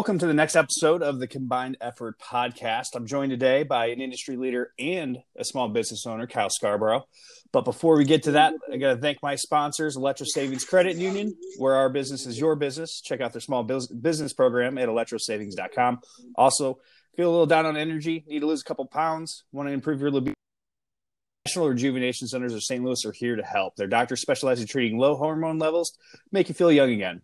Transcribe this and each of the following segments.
Welcome to the next episode of the Combined Effort Podcast. I'm joined today by an industry leader and a small business owner, Kyle Scarborough. But before we get to that, I got to thank my sponsors, Electro Savings Credit Union, where our business is your business. Check out their small business program at electrosavings.com. Also, feel a little down on energy, need to lose a couple pounds, want to improve your libido. National Rejuvenation Centers of St. Louis are here to help. Their doctors specialize in treating low hormone levels, make you feel young again.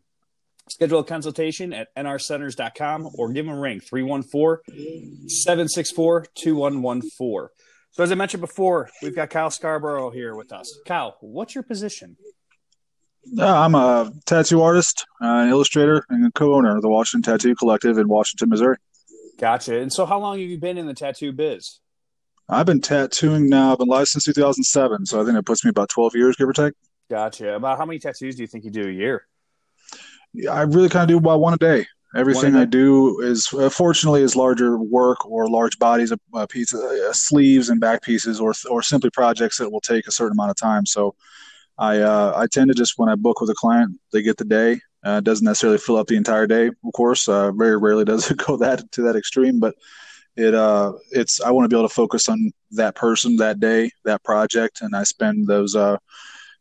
Schedule a consultation at nrcenters.com or give them a ring 314 764 2114. So, as I mentioned before, we've got Kyle Scarborough here with us. Kyle, what's your position? Uh, I'm a tattoo artist, uh, an illustrator, and a co owner of the Washington Tattoo Collective in Washington, Missouri. Gotcha. And so, how long have you been in the tattoo biz? I've been tattooing now. I've been licensed 2007, so I think it puts me about 12 years, give or take. Gotcha. About how many tattoos do you think you do a year? I really kind of do about one a day. Everything I do is uh, fortunately is larger work or large bodies of uh, pieces, uh, sleeves and back pieces, or or simply projects that will take a certain amount of time. So I uh, I tend to just when I book with a client, they get the day. Uh, it doesn't necessarily fill up the entire day, of course. Uh, very rarely does it go that to that extreme, but it uh it's I want to be able to focus on that person that day, that project, and I spend those uh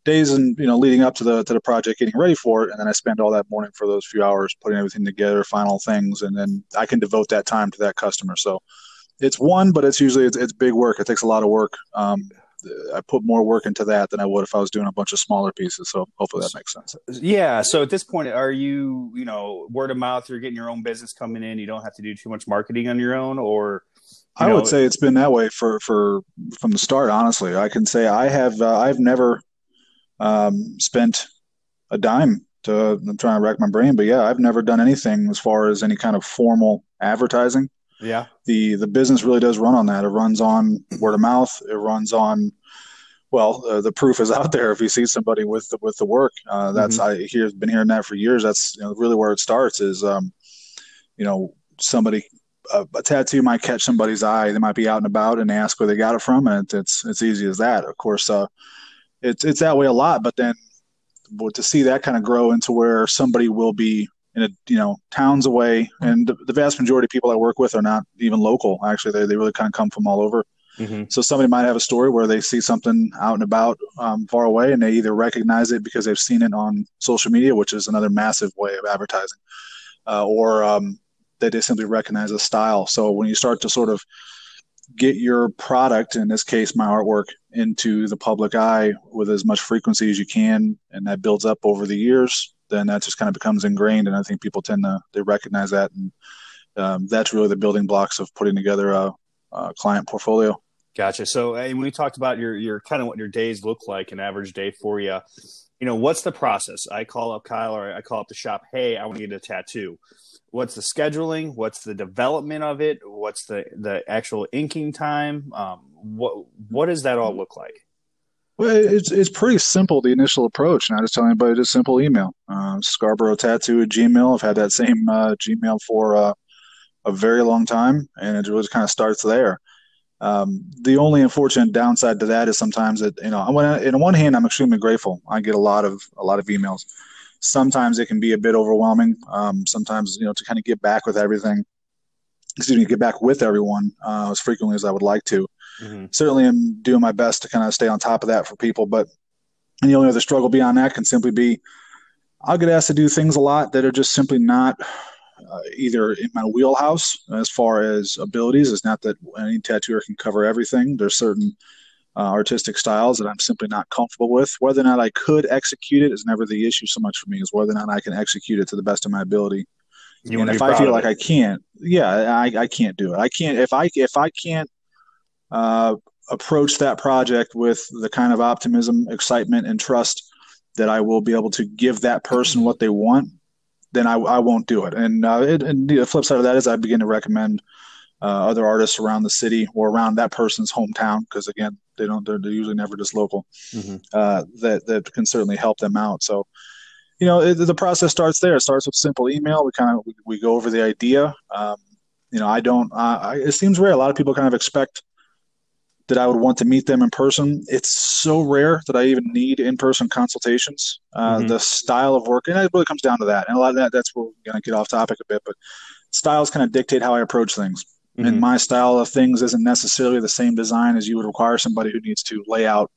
days and you know leading up to the to the project getting ready for it. And then i spend all that morning for those few hours putting everything together final things. And then i can devote that time to that customer. So it's one but it's usually it's, it's big work. It takes a lot of work. Um, i put more work into that than i would if i was doing a bunch of smaller pieces. So hopefully that makes sense. Yeah. So at this point are you you know word of mouth you're getting your own business coming in. You don't have to do too much marketing on your own or I know, would say it's been that way for for from the start. Honestly, I can say I have uh, I've never um, spent a dime to I'm trying to rack my brain, but yeah, I've never done anything as far as any kind of formal advertising. Yeah. The the business really does run on that. It runs on word of mouth. It runs on well, uh, the proof is out there. If you see somebody with the, with the work, uh, that's mm-hmm. I hear been hearing that for years. That's you know, really where it starts. Is um, you know somebody a, a, tattoo might catch somebody's eye. They might be out and about and ask where they got it from, and it's it's easy as that. Of course, uh, it's it's that way a lot. But then to see that kind of grow into where somebody will be in a you know towns away, and the, the vast majority of people I work with are not even local. Actually, they they really kind of come from all over. Mm-hmm. So somebody might have a story where they see something out and about um, far away, and they either recognize it because they've seen it on social media, which is another massive way of advertising, uh, or um, they just simply recognize a style. So when you start to sort of get your product, in this case, my artwork, into the public eye with as much frequency as you can, and that builds up over the years, then that just kind of becomes ingrained. And I think people tend to they recognize that, and um, that's really the building blocks of putting together a, a client portfolio. Gotcha. So when we talked about your your kind of what your days look like, an average day for you, you know, what's the process? I call up Kyle or I call up the shop. Hey, I want to get a tattoo what's the scheduling what's the development of it what's the the actual inking time um, what what does that all look like? Well it's it's pretty simple the initial approach. And i just tell anybody just simple email. Uh, scarborough tattoo at gmail i've had that same uh, gmail for uh, a very long time and it really kind of starts there. Um, the only unfortunate downside to that is sometimes that you know on one hand i'm extremely grateful. I get a lot of a lot of emails sometimes it can be a bit overwhelming. Um, sometimes, you know, to kind of get back with everything, excuse me, get back with everyone uh, as frequently as I would like to. Mm-hmm. Certainly, I'm doing my best to kind of stay on top of that for people. But and the only other struggle beyond that can simply be I'll get asked to do things a lot that are just simply not uh, either in my wheelhouse as far as abilities. It's not that any tattooer can cover everything. There's certain uh, artistic styles that I'm simply not comfortable with. Whether or not I could execute it is never the issue so much for me as whether or not I can execute it to the best of my ability. You and if I feel like. I can't, yeah, I, I can't do it. I can't if I if I can't uh, approach that project with the kind of optimism, excitement, and trust that I will be able to give that person what they want, then I, I won't do it. And, uh, it, and the flip side of that is I begin to recommend uh, other artists around the city or around that person's hometown because again they don't they're, they're usually never just local mm-hmm. uh, that that can certainly help them out so you know it, the process starts there it starts with simple email we kind of we, we go over the idea um, you know i don't uh, I, it seems rare a lot of people kind of expect that I would want to meet them in person. It's so rare that I even need in-person consultations. Uh, mm-hmm. The style of work, and it really comes down to that. And a lot of that, that's where we're going to get off topic a bit, but styles kind of dictate how I approach things. Mm-hmm. And my style of things isn't necessarily the same design as you would require somebody who needs to lay out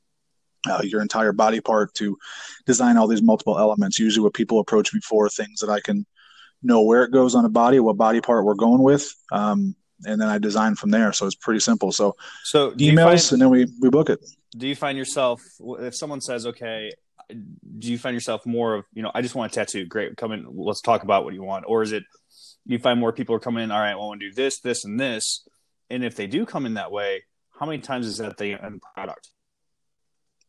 uh, your entire body part to design all these multiple elements. Usually, what people approach me for things that I can know where it goes on a body, what body part we're going with, um, and then I design from there. So it's pretty simple. So, so emails, find, and then we we book it. Do you find yourself if someone says, "Okay," do you find yourself more of you know, I just want a tattoo. Great, come in. Let's talk about what you want, or is it you find more people are coming in? All right, well, I want to do this, this, and this. And if they do come in that way, how many times is that the end product?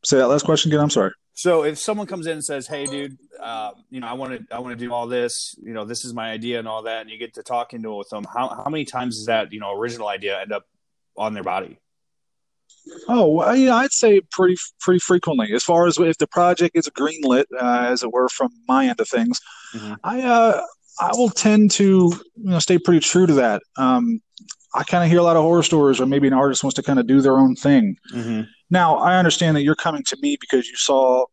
Say that last question again. I'm sorry. So if someone comes in and says, "Hey, dude, uh, you know, I want to, I want to do all this. You know, this is my idea and all that," and you get to talking to with them, how how many times does that you know original idea end up on their body? Oh, well, yeah, I'd say pretty pretty frequently. As far as if the project is greenlit, uh, as it were, from my end of things, mm-hmm. I uh, I will tend to you know stay pretty true to that. Um, I kind of hear a lot of horror stories, or maybe an artist wants to kind of do their own thing. Mm-hmm. Now, I understand that you're coming to me because you saw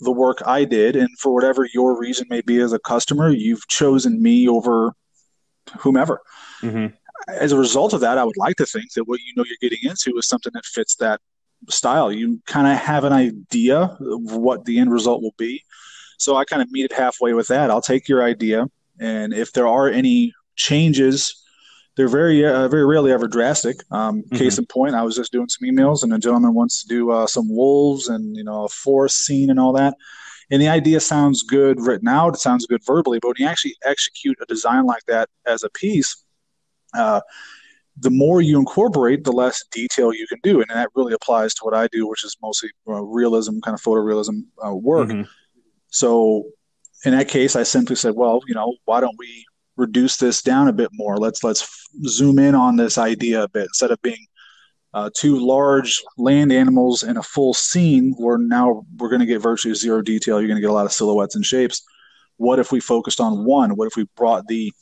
the work I did, and for whatever your reason may be as a customer, you've chosen me over whomever. Mm-hmm. As a result of that, I would like to think that what you know you're getting into is something that fits that style. You kind of have an idea of what the end result will be. So I kind of meet it halfway with that. I'll take your idea, and if there are any changes they're very uh, very rarely ever drastic. Um, mm-hmm. Case in point, I was just doing some emails, and a gentleman wants to do uh, some wolves and you know a forest scene and all that. And the idea sounds good written out. It sounds good verbally, but when you actually execute a design like that as a piece, uh, the more you incorporate, the less detail you can do, and that really applies to what I do, which is mostly uh, realism, kind of photorealism uh, work. Mm-hmm. So, in that case, I simply said, well, you know, why don't we reduce this down a bit more. Let's let's zoom in on this idea a bit instead of being uh, two large land animals in a full scene. Where now we're going to get virtually zero detail. You're going to get a lot of silhouettes and shapes. What if we focused on one? What if we brought the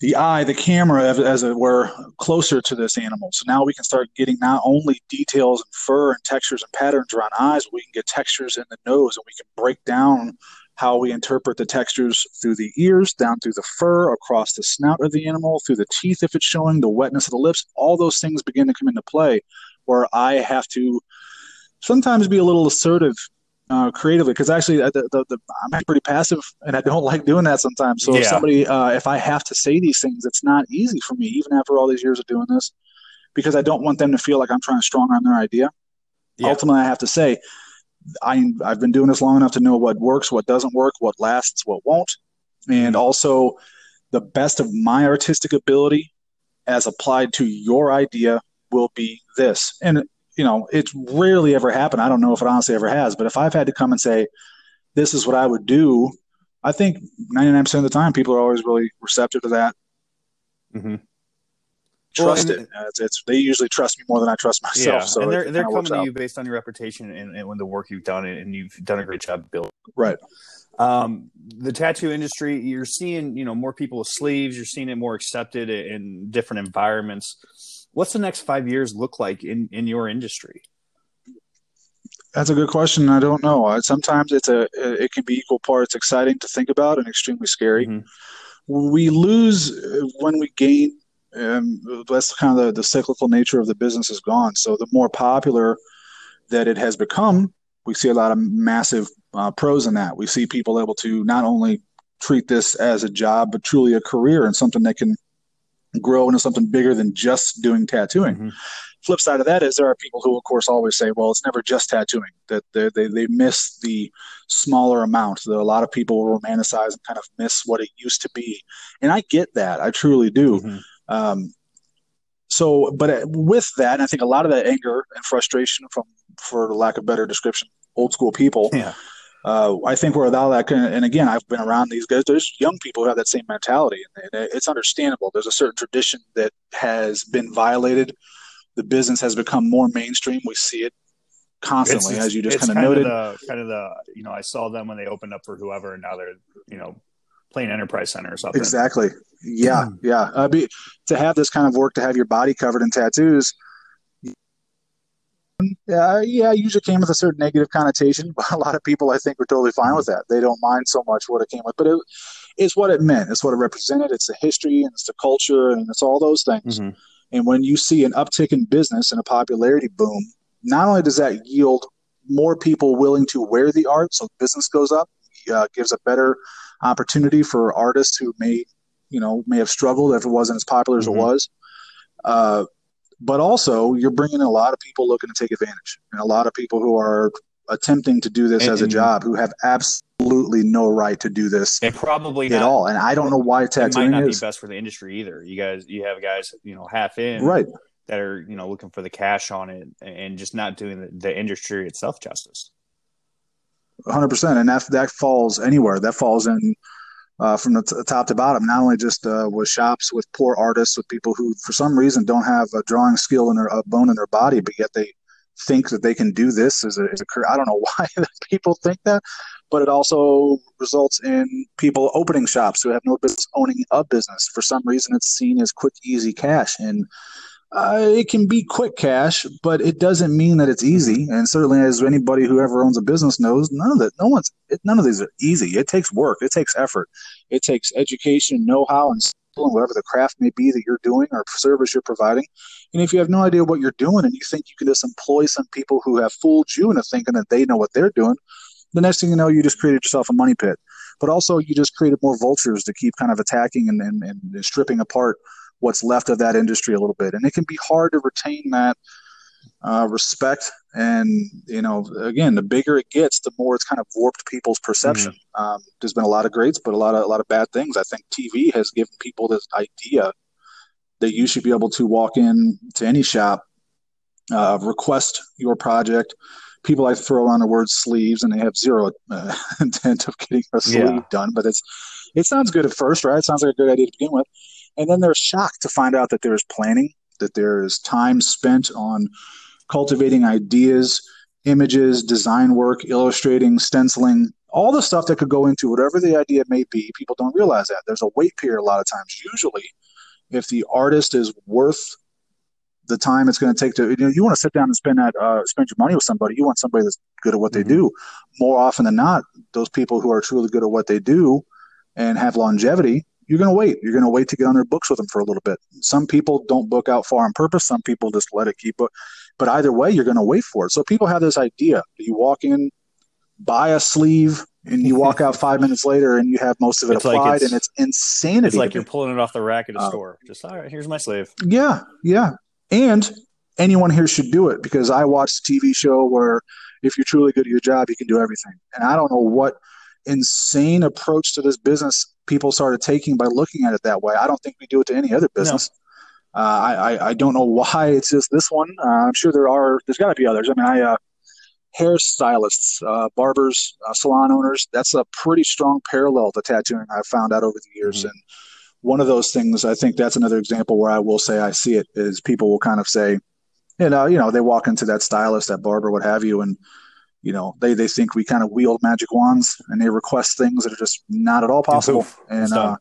the eye, the camera, as it were, closer to this animal. So now we can start getting not only details and fur and textures and patterns around eyes, but we can get textures in the nose, and we can break down how we interpret the textures through the ears, down through the fur, across the snout of the animal, through the teeth if it's showing, the wetness of the lips, all those things begin to come into play where I have to sometimes be a little assertive uh, creatively because actually uh, the, the, the, I'm pretty passive and I don't like doing that sometimes. So yeah. if somebody, uh, if I have to say these things, it's not easy for me, even after all these years of doing this, because I don't want them to feel like I'm trying to strong arm their idea. Yeah. Ultimately, I have to say, I, I've been doing this long enough to know what works, what doesn't work, what lasts, what won't. And also, the best of my artistic ability as applied to your idea will be this. And, you know, it's rarely ever happened. I don't know if it honestly ever has, but if I've had to come and say, this is what I would do, I think 99% of the time people are always really receptive to that. Mm-hmm trust well, it. It's, it's, they usually trust me more than I trust myself. Yeah, so and they're they're coming to out. you based on your reputation and, and when the work you've done and you've done a great job building. Right. Um, the tattoo industry, you're seeing you know more people with sleeves. You're seeing it more accepted in different environments. What's the next five years look like in in your industry? That's a good question. I don't know. Sometimes it's a it can be equal parts exciting to think about and extremely scary. Mm-hmm. We lose when we gain and that's kind of the, the cyclical nature of the business is gone. So the more popular that it has become, we see a lot of massive uh, pros in that. We see people able to not only treat this as a job, but truly a career and something that can grow into something bigger than just doing tattooing. Mm-hmm. Flip side of that is there are people who, of course, always say, "Well, it's never just tattooing." That they they, they miss the smaller amount. That a lot of people romanticize and kind of miss what it used to be, and I get that. I truly do. Mm-hmm. Um, so, but uh, with that, I think a lot of that anger and frustration from, for lack of better description, old school people. Yeah. Uh, I think we're without that, and again, I've been around these guys. There's young people who have that same mentality, and it's understandable. There's a certain tradition that has been violated. The business has become more mainstream. We see it constantly, it's, as you just kind of noted. Of the, kind of the, you know, I saw them when they opened up for whoever, and now they're, you know, playing Enterprise Center or something. Exactly. Yeah, hmm. yeah. Uh, be, to have this kind of work, to have your body covered in tattoos, Yeah, yeah, usually came with a certain negative connotation, but a lot of people I think were totally fine with that. They don't mind so much what it came with, but it, it's what it meant. It's what it represented. It's the history and it's the culture and it's all those things. Mm-hmm. And when you see an uptick in business and a popularity boom, not only does that yield more people willing to wear the art, so business goes up, uh, gives a better opportunity for artists who may, you know, may have struggled if it wasn't as popular as mm-hmm. it was. Uh, but also, you're bringing a lot of people looking to take advantage, and a lot of people who are attempting to do this and, as a job who have absolutely no right to do this and probably at not, all. And I don't know why tattooing it might not is. be best for the industry either. You guys, you have guys, you know, half in, right, that are you know looking for the cash on it and just not doing the, the industry itself justice. 100 percent, and that that falls anywhere. That falls in uh, from the t- top to bottom. Not only just uh, with shops with poor artists, with people who for some reason don't have a drawing skill in their a bone in their body, but yet they think that they can do this as a, as a career. I don't know why people think that, but it also results in people opening shops who have no business owning a business. For some reason, it's seen as quick, easy cash, and uh, it can be quick cash, but it doesn't mean that it's easy. And certainly, as anybody who ever owns a business knows, none of that, no one's, it, none of these are easy. It takes work, it takes effort, it takes education, know-how, and whatever the craft may be that you're doing or service you're providing. And if you have no idea what you're doing and you think you can just employ some people who have fooled you into thinking that they know what they're doing, the next thing you know, you just created yourself a money pit. But also, you just created more vultures to keep kind of attacking and, and, and stripping apart what's left of that industry a little bit. And it can be hard to retain that uh, respect. And, you know, again, the bigger it gets, the more it's kind of warped people's perception. Mm-hmm. Um, there's been a lot of greats, but a lot of, a lot of bad things. I think TV has given people this idea that you should be able to walk in to any shop, uh, request your project. People I throw around the word sleeves, and they have zero uh, intent of getting a sleeve yeah. done. But it's it sounds good at first, right? It sounds like a good idea to begin with. And then they're shocked to find out that there's planning, that there's time spent on cultivating ideas, images, design work, illustrating, stenciling, all the stuff that could go into whatever the idea may be. People don't realize that. There's a wait period a lot of times. Usually, if the artist is worth the time it's going to take to you know you want to sit down and spend that uh, spend your money with somebody you want somebody that's good at what mm-hmm. they do more often than not those people who are truly good at what they do and have longevity you're going to wait. You're going to wait to get on their books with them for a little bit. Some people don't book out far on purpose. Some people just let it keep. But, but either way, you're going to wait for it. So people have this idea. You walk in, buy a sleeve, and you walk out five minutes later, and you have most of it it's applied, like it's, and it's insanity. It's like you're pulling it off the rack at a uh, store. Just all right, here's my sleeve. Yeah, yeah. And anyone here should do it because I watched a TV show where if you're truly good at your job, you can do everything. And I don't know what insane approach to this business people started taking by looking at it that way. I don't think we do it to any other business. No. Uh, I, I don't know why it's just this one. Uh, I'm sure there are. There's got to be others. I mean, I uh, hairstylists, uh, barbers, uh, salon owners. That's a pretty strong parallel to tattooing. I've found out over the years, mm-hmm. and one of those things. I think that's another example where I will say I see it is people will kind of say, you know, you know, they walk into that stylist, that barber, what have you, and you know they they think we kind of wield magic wands and they request things that are just not at all possible. and uh,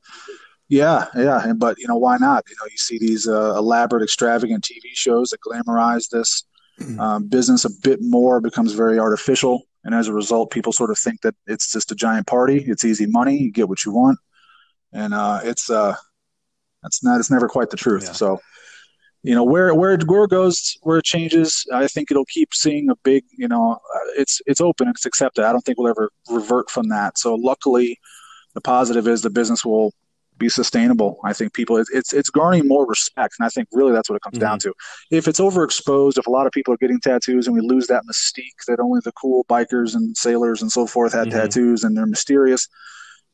yeah yeah. And, but you know why not? You know you see these uh, elaborate extravagant tv shows that glamorize this. Mm-hmm. um, business a bit more becomes very artificial. And as a result people sort of think that it's just a giant party. It's easy money. You get what you want. And uh, it's uh that's not it's never quite the truth. Yeah. so you know where where where it goes where it changes i think it'll keep seeing a big you know uh, it's it's open it's accepted. I don't think we'll ever revert from that. So luckily the positive is the business will be sustainable. I think people it's it's garnering more respect. And i think really that's what it comes mm-hmm. down to. If it's overexposed if a lot of people are getting tattoos and we lose that mystique that only the cool bikers and sailors and so forth had mm-hmm. tattoos and they're mysterious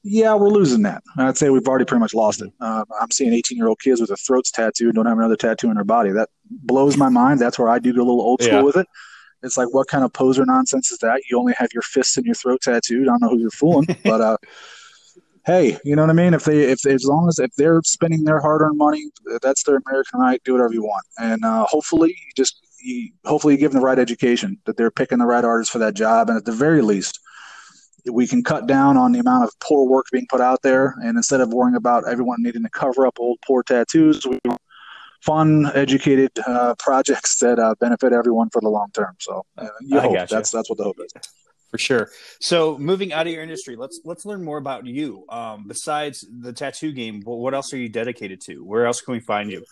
yeah, we're losing that. I'd say we've already pretty much lost it. Uh, I'm seeing 18 year old kids with their throats tattooed and don't have another tattoo in their body. That blows my mind. That's where I do get a little old school yeah. with it. It's like, what kind of poser nonsense is that? You only have your fists and your throat tattooed. I don't know who you're fooling, but uh, hey, you know what I mean? If they, if as long as if they're spending their hard earned money, that's their American right. Do whatever you want, and uh, hopefully, you just you, hopefully you give them the right education that they're picking the right artists for that job, and at the very least we can cut down on the amount of poor work being put out there. And instead of worrying about everyone needing to cover up old poor tattoos, we fun, educated uh, projects that uh, benefit everyone for the long term. So uh, you hope gotcha. that's that's what the hope is. For sure. So moving out of your industry, let's let's learn more about you. Um, besides the tattoo game, what else are you dedicated to? Where else can we find you?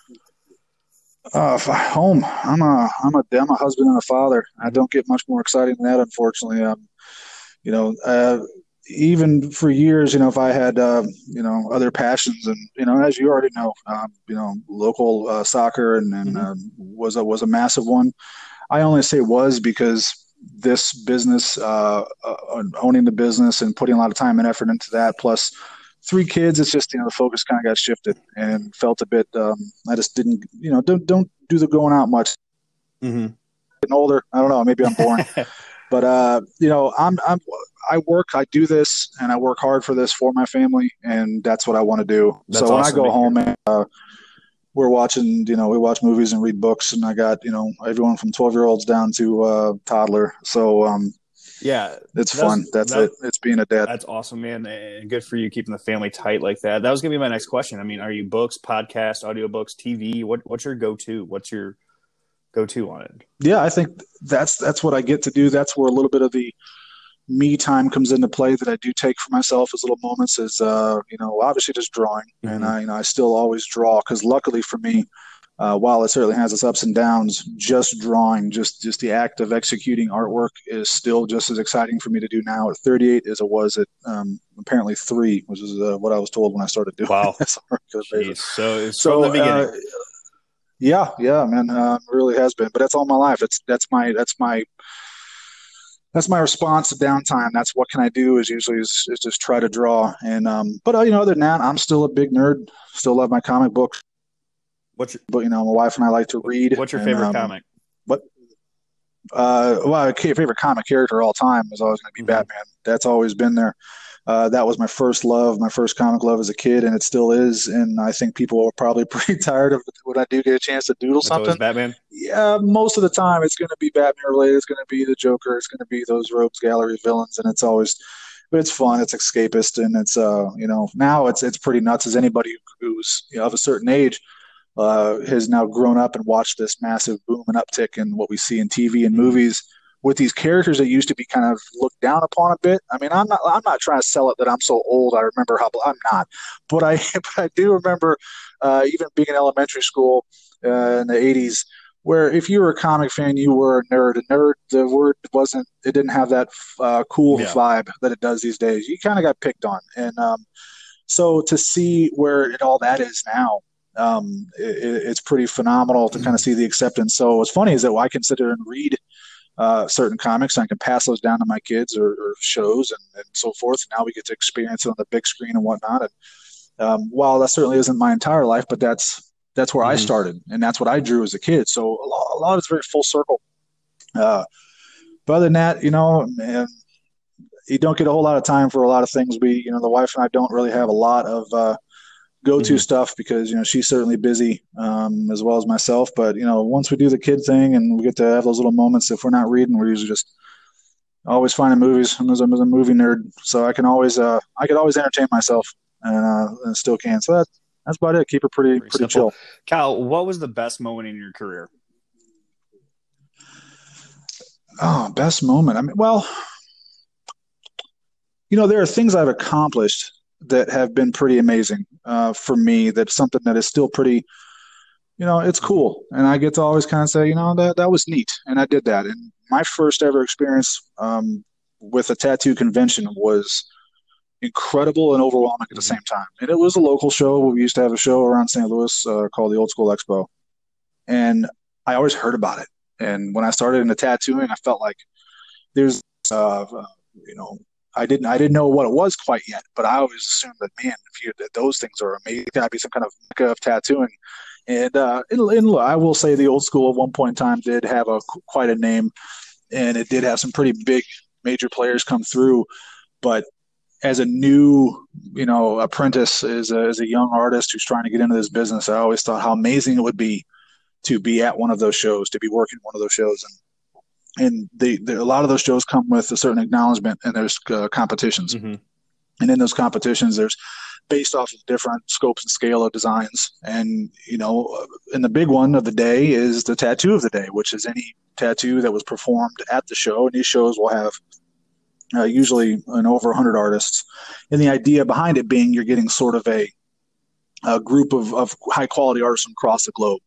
Uh, home. I'm a I'm a I'm a husband and a father. I don't get much more exciting than that, unfortunately. Um, you know, uh, even for years, you know, if I had, uh, you know, other passions, and you know, as you already know, um, you know, local uh, soccer and, and mm-hmm. uh, was a was a massive one. I only say was because this business, uh, uh, owning the business and putting a lot of time and effort into that, plus three kids, it's just you know the focus kind of got shifted and felt a bit. Um, I just didn't, you know, don't don't do the going out much. Mm-hmm. Getting older, I don't know. Maybe I'm boring. but uh, you know, I'm I'm I work, I do this, and I work hard for this for my family, and that's what I want to do. That's so when awesome I go home, and, uh, we're watching, you know, we watch movies and read books, and I got, you know, everyone from twelve year olds down to uh, toddler. So um, yeah, it's that's, fun. That's that, it. It's being a dad. That's awesome, man, and good for you keeping the family tight like that. That was gonna be my next question. I mean, are you books, podcast, audiobooks, TV? What what's your go to? What's your go to on it? Yeah, I think that's that's what I get to do. That's where a little bit of the me time comes into play that I do take for myself as little moments is, uh, you know, obviously just drawing. Mm-hmm. And I, you know, I still always draw because luckily for me, uh, while it certainly has its ups and downs, just drawing, just just the act of executing artwork is still just as exciting for me to do now at 38 as it was at um, apparently three, which is uh, what I was told when I started doing. Wow, so so, so from the beginning. Uh, yeah, yeah, man, uh, really has been. But that's all my life. It's that's my that's my that's my response to downtime. That's what can I do is usually is, is just try to draw. And um, but uh, you know, other than that, I'm still a big nerd. Still love my comic books. What's your, but you know, my wife and I like to read. What's your and, favorite um, comic? What? Uh, well, your favorite comic character all time is always going to be mm-hmm. Batman. That's always been there. Uh, that was my first love, my first comic love as a kid, and it still is. And I think people are probably pretty tired of when I do get a chance to doodle something. Batman. Yeah, most of the time it's going to be Batman related. It's going to be the Joker. It's going to be those Rogues Gallery villains, and it's always, but it's fun. It's escapist, and it's uh, you know, now it's it's pretty nuts. As anybody who's you know, of a certain age. Uh, has now grown up and watched this massive boom and uptick in what we see in TV and mm-hmm. movies with these characters that used to be kind of looked down upon a bit. I mean, I'm not I'm not trying to sell it that I'm so old. I remember how I'm not, but I but I do remember uh, even being in elementary school uh, in the '80s, where if you were a comic fan, you were a nerd. A nerd, the word wasn't it didn't have that uh, cool yeah. vibe that it does these days. You kind of got picked on, and um, so to see where it, all that is now. Um, it, it's pretty phenomenal to kind of see the acceptance. So what's funny is that I consider and read uh, certain comics. I can pass those down to my kids or, or shows and, and, so forth. Now we get to experience it on the big screen and whatnot. And um, while that certainly isn't my entire life, but that's that's where mm-hmm. I started, and that's what I drew as a kid. So a lot, a lot is very full circle. Uh, but other than that, you know, man, you don't get a whole lot of time for a lot of things. We, you know, the wife and I don't really have a lot of uh, go to mm-hmm. stuff because you know she's certainly busy um, as well as myself. But you know, once we do the kid thing and we get to have those little moments, if we're not reading, we're usually just always finding movies. I'm as a movie nerd, so I can always uh, I could always entertain myself and, uh, and still can. So that that's about it. Keep it pretty pretty, pretty chill. Cal, what was the best moment in your career? Oh, best moment. I mean, well, you know, there are things I've accomplished that have been pretty amazing uh, for me. That's something that is still pretty, you know, it's cool, and I get to always kind of say, you know, that that was neat, and I did that. And my first ever experience um, with a tattoo convention was incredible and overwhelming at the mm-hmm. same time. And it was a local show. We used to have a show around St. Louis uh, called the Old School Expo, and I always heard about it. And when I started into tattooing, I felt like there's, uh, you know, I didn't I didn't know what it was quite yet, but I always assumed that man, if you that those things are amazing, gotta be some kind of mecca of tattooing. And, uh, and, and I will say the old school at one point in time did have a quite a name, and it did have some pretty big major players come through. But as a new, you know, apprentice, as a, as a young artist who's trying to get into this business, I always thought how amazing it would be to be at one of those shows, to be working one of those shows, and and they, they, a lot of those shows come with a certain acknowledgement and there's uh, competitions mm-hmm. and in those competitions there's based off of different scopes and scale of designs. And, you know, and the big one of the day is the tattoo of the day, which is any tattoo that was performed at the show. And these shows will have uh, usually an over 100 artists. And the idea behind it being you're getting sort of a, a group of, of high quality artists from across the globe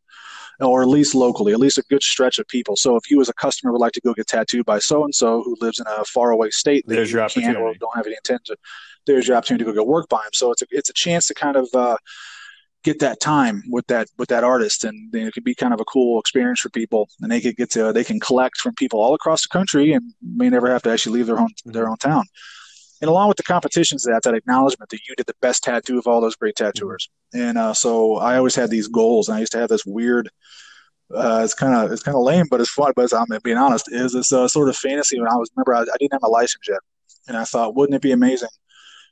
or at least locally, at least a good stretch of people. So if you as a customer would like to go get tattooed by so and so who lives in a faraway state that there's you can't or don't have any intent to, there's your opportunity to go get work by him. So it's a it's a chance to kind of uh, get that time with that with that artist, and it could be kind of a cool experience for people, and they could get to they can collect from people all across the country, and may never have to actually leave their own their own town. And along with the competitions, that that acknowledgement that you did the best tattoo of all those great tattooers. And uh, so I always had these goals, and I used to have this weird. Uh, it's kind of it's kind of lame, but it's fun. But I'm being honest, is this uh, sort of fantasy when I was remember I, I didn't have a license yet, and I thought, wouldn't it be amazing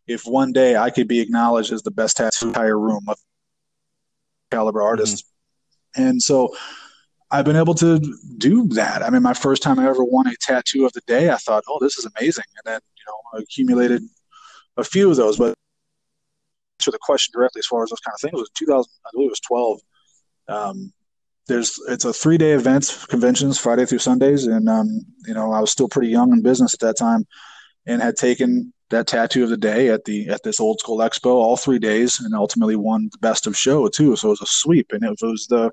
if one day I could be acknowledged as the best tattoo entire room of caliber artists. Mm-hmm. And so I've been able to do that. I mean, my first time I ever won a tattoo of the day, I thought, oh, this is amazing. And then, know, accumulated a few of those. But to the question directly, as far as those kind of things, was 2000, I believe it was 12. Um, there's it's a three day event conventions Friday through Sundays, and um, you know I was still pretty young in business at that time, and had taken that tattoo of the day at the at this old school expo all three days and ultimately won the best of show too so it was a sweep and it was the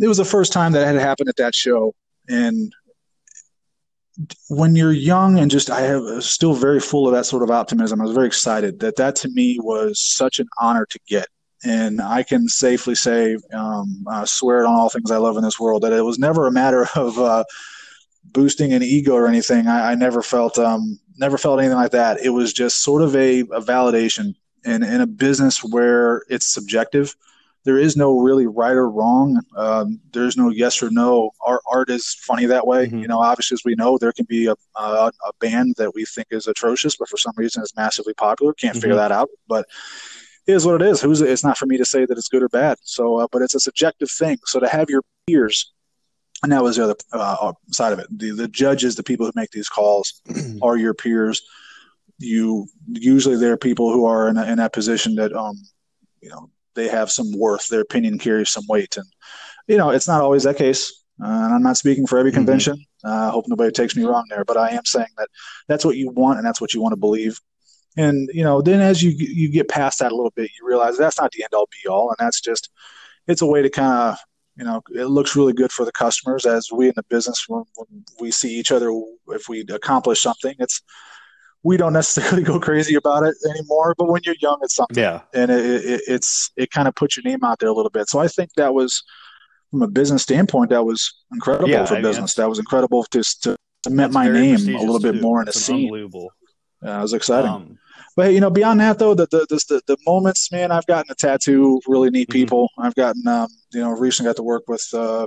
it was the first time that had happened at that show and when you're young and just i have still very full of that sort of optimism i was very excited that that to me was such an honor to get and i can safely say um, I swear it on all things i love in this world that it was never a matter of uh, boosting an ego or anything i, I never felt um, never felt anything like that. It was just sort of a, a validation. And in a business where it's subjective, there is no really right or wrong. Um, there's no yes or no. Our art is funny that way. Mm-hmm. You know, obviously, as we know, there can be a, a, a, band that we think is atrocious, but for some reason is massively popular. Can't mm-hmm. figure that out. But it is what it is. Who's it's not for me to say that it's good or bad. So, uh, but it's a subjective thing. So to have your peers and that was the other uh, side of it. The the judges, the people who make these calls, are your peers. You usually they're people who are in, a, in that position that um, you know, they have some worth. Their opinion carries some weight, and you know, it's not always that case. Uh, and I'm not speaking for every mm-hmm. convention. Mm-hmm. Uh, I hope nobody takes me wrong there, but I am saying that that's what you want and that's what you want to believe. And you know, then as you you get past that a little bit, you realize that's not the end all be all, and that's just it's a way to kind of you know it looks really good for the customers as we in the business when, when, we see each other if we accomplish something it's we don't necessarily go crazy about it anymore but when you're young it's something yeah and it, it, it's it kind of puts your name out there a little bit so i think that was from a business standpoint that was incredible yeah, for I business mean, that was incredible just to cement my name a little bit too. more in the scene unbelievable yeah, it was exciting um, but you know, beyond that though, the the, the the moments, man, I've gotten a tattoo really neat mm-hmm. people. Mm-hmm. I've gotten, um, you know, recently got to work with uh,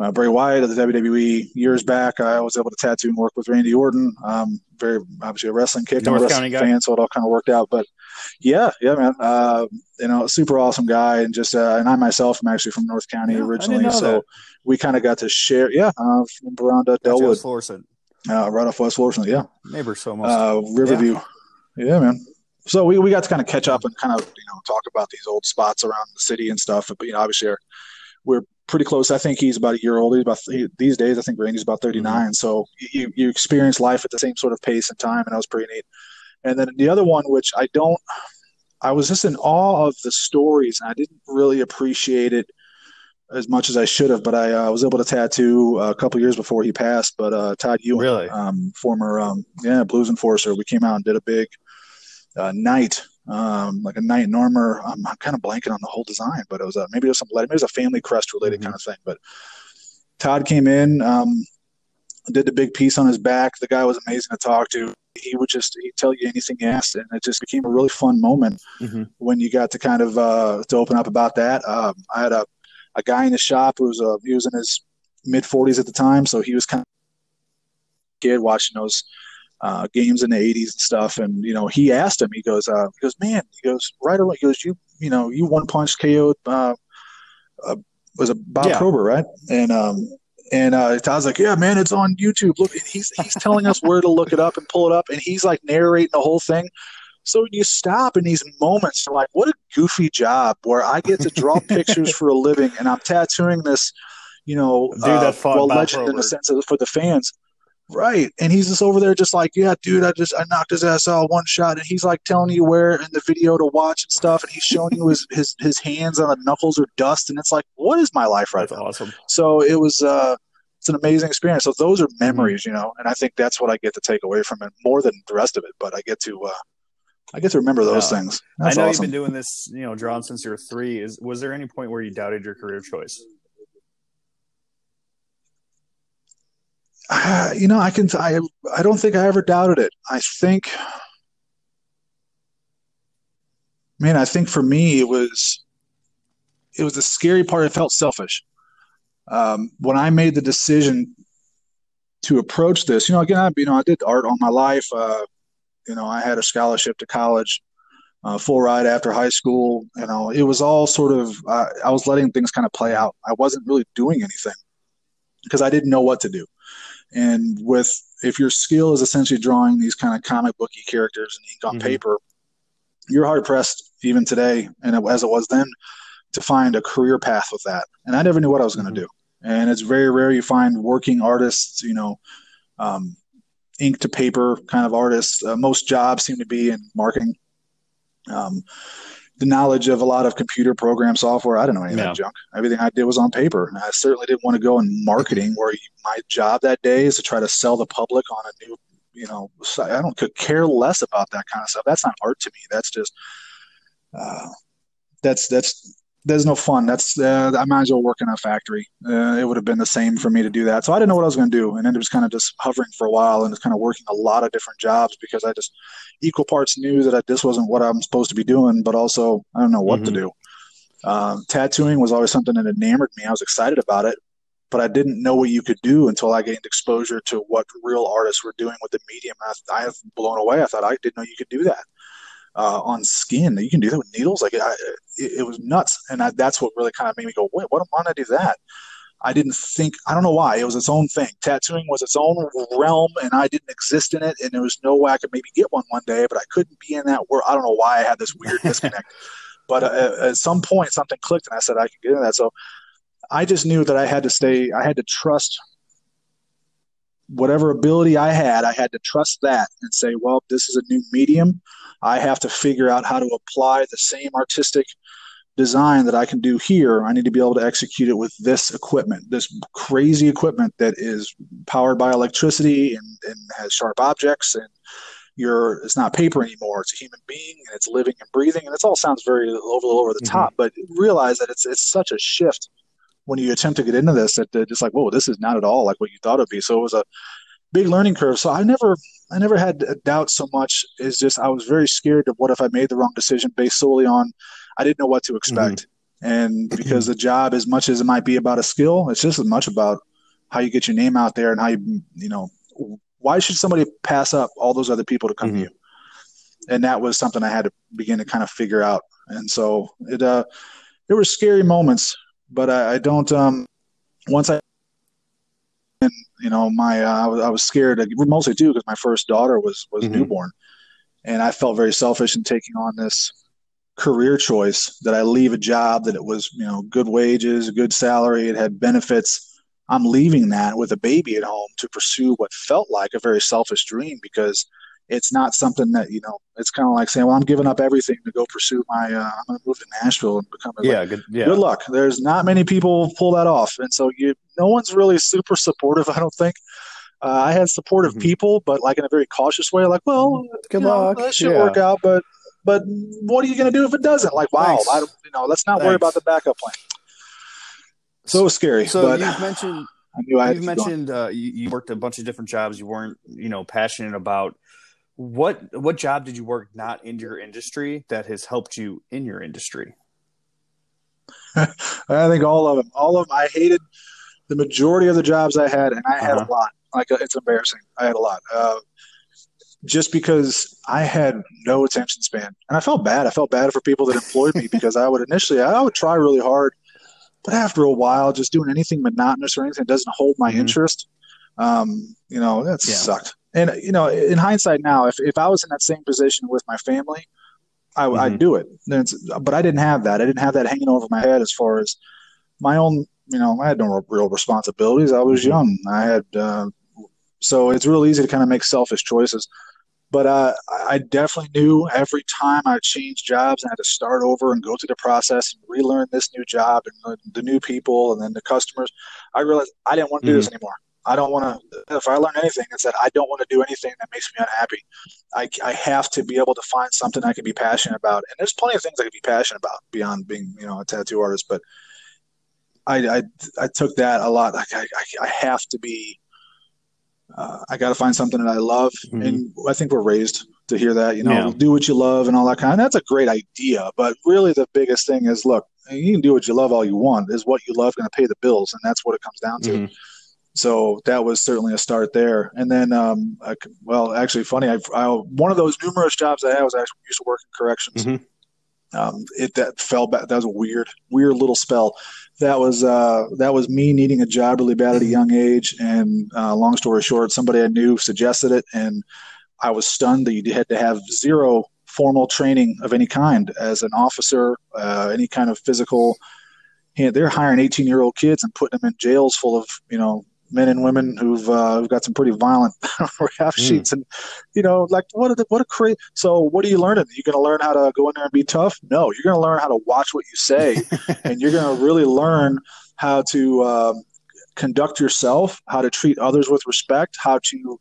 uh, Bray Wyatt at the WWE years back. I was able to tattoo and work with Randy Orton. Um, very obviously a wrestling kick. I'm a wrestling fan, so it all kind of worked out. But yeah, yeah, man. Uh, you know, super awesome guy, and just uh, and I myself am actually from North County yeah, originally, so that. we kind of got to share. Yeah, uh, from Veranda, Dellwood, Florissant. Uh, right off West Florissant. Yeah, neighbors so almost. Uh, Riverview. Yeah. Yeah, man. So we, we got to kind of catch up and kind of you know talk about these old spots around the city and stuff. But you know, obviously, we're, we're pretty close. I think he's about a year old. He's about he, these days. I think Randy's about thirty nine. mm mm-hmm. So you you experience life at the same sort of pace and time, and that was pretty neat. And then the other one, which I don't, I was just in awe of the stories, and I didn't really appreciate it as much as I should have. But I uh, was able to tattoo a couple years before he passed. But uh, Todd Ewen, really? um, former um, yeah blues enforcer, we came out and did a big uh, night, um, like a night Normer. I'm, I'm, kind of blanking on the whole design, but it was a, maybe it was some maybe it was a family crest related mm-hmm. kind of thing. But Todd came in, um, did the big piece on his back. The guy was amazing to talk to. He would just he'd tell you anything he asked, and it just became a really fun moment mm-hmm. when you got to kind of uh, to open up about that. Um, I had a a guy in the shop who was uh, he was in his mid 40s at the time, so he was kind of kid watching those uh, games in the 80s and stuff. And, you know, he asked him, he goes, uh, he goes, man, he goes, right away, he goes, you, you know, you one punch KO, uh, uh, was a Bob yeah. Probert, right? And, um, and uh, Todd's like, yeah, man, it's on YouTube. Look, he's he's telling us where to look it up and pull it up, and he's like narrating the whole thing. So you stop in these moments, you're like, what a goofy job where I get to draw pictures for a living and I'm tattooing this, you know, Dude, uh, well legend in the sense of for the fans. Right. And he's just over there just like, yeah, dude, I just I knocked his ass out one shot. And he's like telling you where in the video to watch and stuff. And he's showing you his his, his hands on the knuckles or dust. And it's like, what is my life right That's now? awesome. So it was uh it's an amazing experience. So those are memories, you know, and I think that's what I get to take away from it more than the rest of it. But I get to uh I get to remember those yeah. things. That's I know awesome. you've been doing this, you know, drawing since you were three. Is was there any point where you doubted your career choice? You know, I can. I I don't think I ever doubted it. I think, man, I think for me it was, it was the scary part. It felt selfish um, when I made the decision to approach this. You know, again, I you know I did art all my life. Uh, you know, I had a scholarship to college, uh, full ride after high school. You know, it was all sort of uh, I was letting things kind of play out. I wasn't really doing anything because I didn't know what to do. And with if your skill is essentially drawing these kind of comic booky characters and ink on mm-hmm. paper, you're hard pressed even today, and as it was then, to find a career path with that. And I never knew what I was going to mm-hmm. do. And it's very rare you find working artists, you know, um, ink to paper kind of artists. Uh, most jobs seem to be in marketing. Um, the knowledge of a lot of computer program software. I don't know any of that junk. Everything I did was on paper. And I certainly didn't want to go in marketing where my job that day is to try to sell the public on a new, you know, I don't could care less about that kind of stuff. That's not art to me. That's just, uh, that's, that's, there's no fun. That's uh, I might as well work in a factory. Uh, it would have been the same for me to do that. So I didn't know what I was going to do, and then it was kind of just hovering for a while and just kind of working a lot of different jobs because I just equal parts knew that I, this wasn't what I'm supposed to be doing, but also I don't know what mm-hmm. to do. Um, tattooing was always something that enamored me. I was excited about it, but I didn't know what you could do until I gained exposure to what real artists were doing with the medium. I, I was blown away. I thought I didn't know you could do that uh, on skin. You can do that with needles. Like I, it, it, was nuts, and I, that's what really kind of made me go, "Wait, what? Why not do that?" I didn't think. I don't know why. It was its own thing. Tattooing was its own realm, and I didn't exist in it. And there was no way I could maybe get one one day, but I couldn't be in that world. I don't know why I had this weird disconnect. but uh, at some point, something clicked, and I said I could get into that. So I just knew that I had to stay. I had to trust whatever ability I had, I had to trust that and say, well, this is a new medium. I have to figure out how to apply the same artistic design that I can do here. I need to be able to execute it with this equipment, this crazy equipment that is powered by electricity and, and has sharp objects and you're it's not paper anymore. It's a human being and it's living and breathing. And it all sounds very over over the mm-hmm. top, but realize that it's it's such a shift when you attempt to get into this that it's like, whoa, this is not at all like what you thought it'd be. So it was a big learning curve. So I never, I never had a doubt so much. Is just I was very scared of what if I made the wrong decision based solely on I didn't know what to expect. Mm-hmm. And because the job, as much as it might be about a skill, it's just as much about how you get your name out there and how you, you know, why should somebody pass up all those other people to come mm-hmm. to you? And that was something I had to begin to kind of figure out. And so it, uh, there were scary moments, but I, I don't, um, once I and you know my uh, I, was, I was scared mostly too because my first daughter was was mm-hmm. newborn and i felt very selfish in taking on this career choice that i leave a job that it was you know good wages good salary it had benefits i'm leaving that with a baby at home to pursue what felt like a very selfish dream because it's not something that you know. It's kind of like saying, "Well, I'm giving up everything to go pursue my. Uh, I'm going to move to Nashville and become a yeah, good, yeah. Good luck. There's not many people pull that off, and so you, no one's really super supportive. I don't think. Uh, I had supportive mm-hmm. people, but like in a very cautious way, like, "Well, good luck. Know, that should yeah. work out, but but what are you going to do if it doesn't? Like, wow, I don't, you know, let's not Thanks. worry about the backup plan." So scary. So but you've mentioned. I knew I you mentioned uh, you, you worked a bunch of different jobs you weren't, you know, passionate about what what job did you work not in your industry that has helped you in your industry? I think all of them. All of them. I hated the majority of the jobs I had, and I had uh-huh. a lot. Like uh, it's embarrassing. I had a lot. Uh, just because I had no attention span, and I felt bad. I felt bad for people that employed me because I would initially I would try really hard, but after a while, just doing anything monotonous or anything that doesn't hold my mm-hmm. interest, um, you know, that yeah. sucked. And you know, in hindsight now, if if I was in that same position with my family, I, mm-hmm. I'd do it. but I didn't have that. I didn't have that hanging over my head as far as my own. You know, I had no real responsibilities. I was mm-hmm. young. I had, uh, so it's real easy to kind of make selfish choices. But uh, I definitely knew every time I changed jobs and I had to start over and go through the process and relearn this new job and the, the new people and then the customers. I realized I didn't want to do mm-hmm. this anymore. I don't want to. If I learn anything, it's that I don't want to do anything that makes me unhappy. I, I have to be able to find something I can be passionate about, and there's plenty of things I can be passionate about beyond being, you know, a tattoo artist. But I I, I took that a lot. Like I, I, I have to be. Uh, I got to find something that I love, mm-hmm. and I think we're raised to hear that. You know, yeah. do what you love and all that kind. Of, that's a great idea, but really the biggest thing is, look, you can do what you love all you want. Is what you love going to pay the bills, and that's what it comes down to. Mm-hmm so that was certainly a start there. And then, um, I, well, actually, funny. I, I, one of those numerous jobs I had was actually used to work in corrections. Mm-hmm. Um, it that fell back. That was a weird, weird little spell. That was uh, that was me needing a job really bad at a young age. And uh, long story short, somebody I knew suggested it, and I was stunned that you had to have zero formal training of any kind as an officer, uh, any kind of physical. You know, they're hiring 18 year old kids and putting them in jails full of you know men and women who've uh, who've got some pretty violent rap hmm. sheets, mm. and you know, like what a what a crazy. So, what are you learning? You're going to learn how to go in there and be tough? No, you're going to learn how to watch what you say, and you're going to really learn how to um, conduct yourself, how to treat others with respect, how to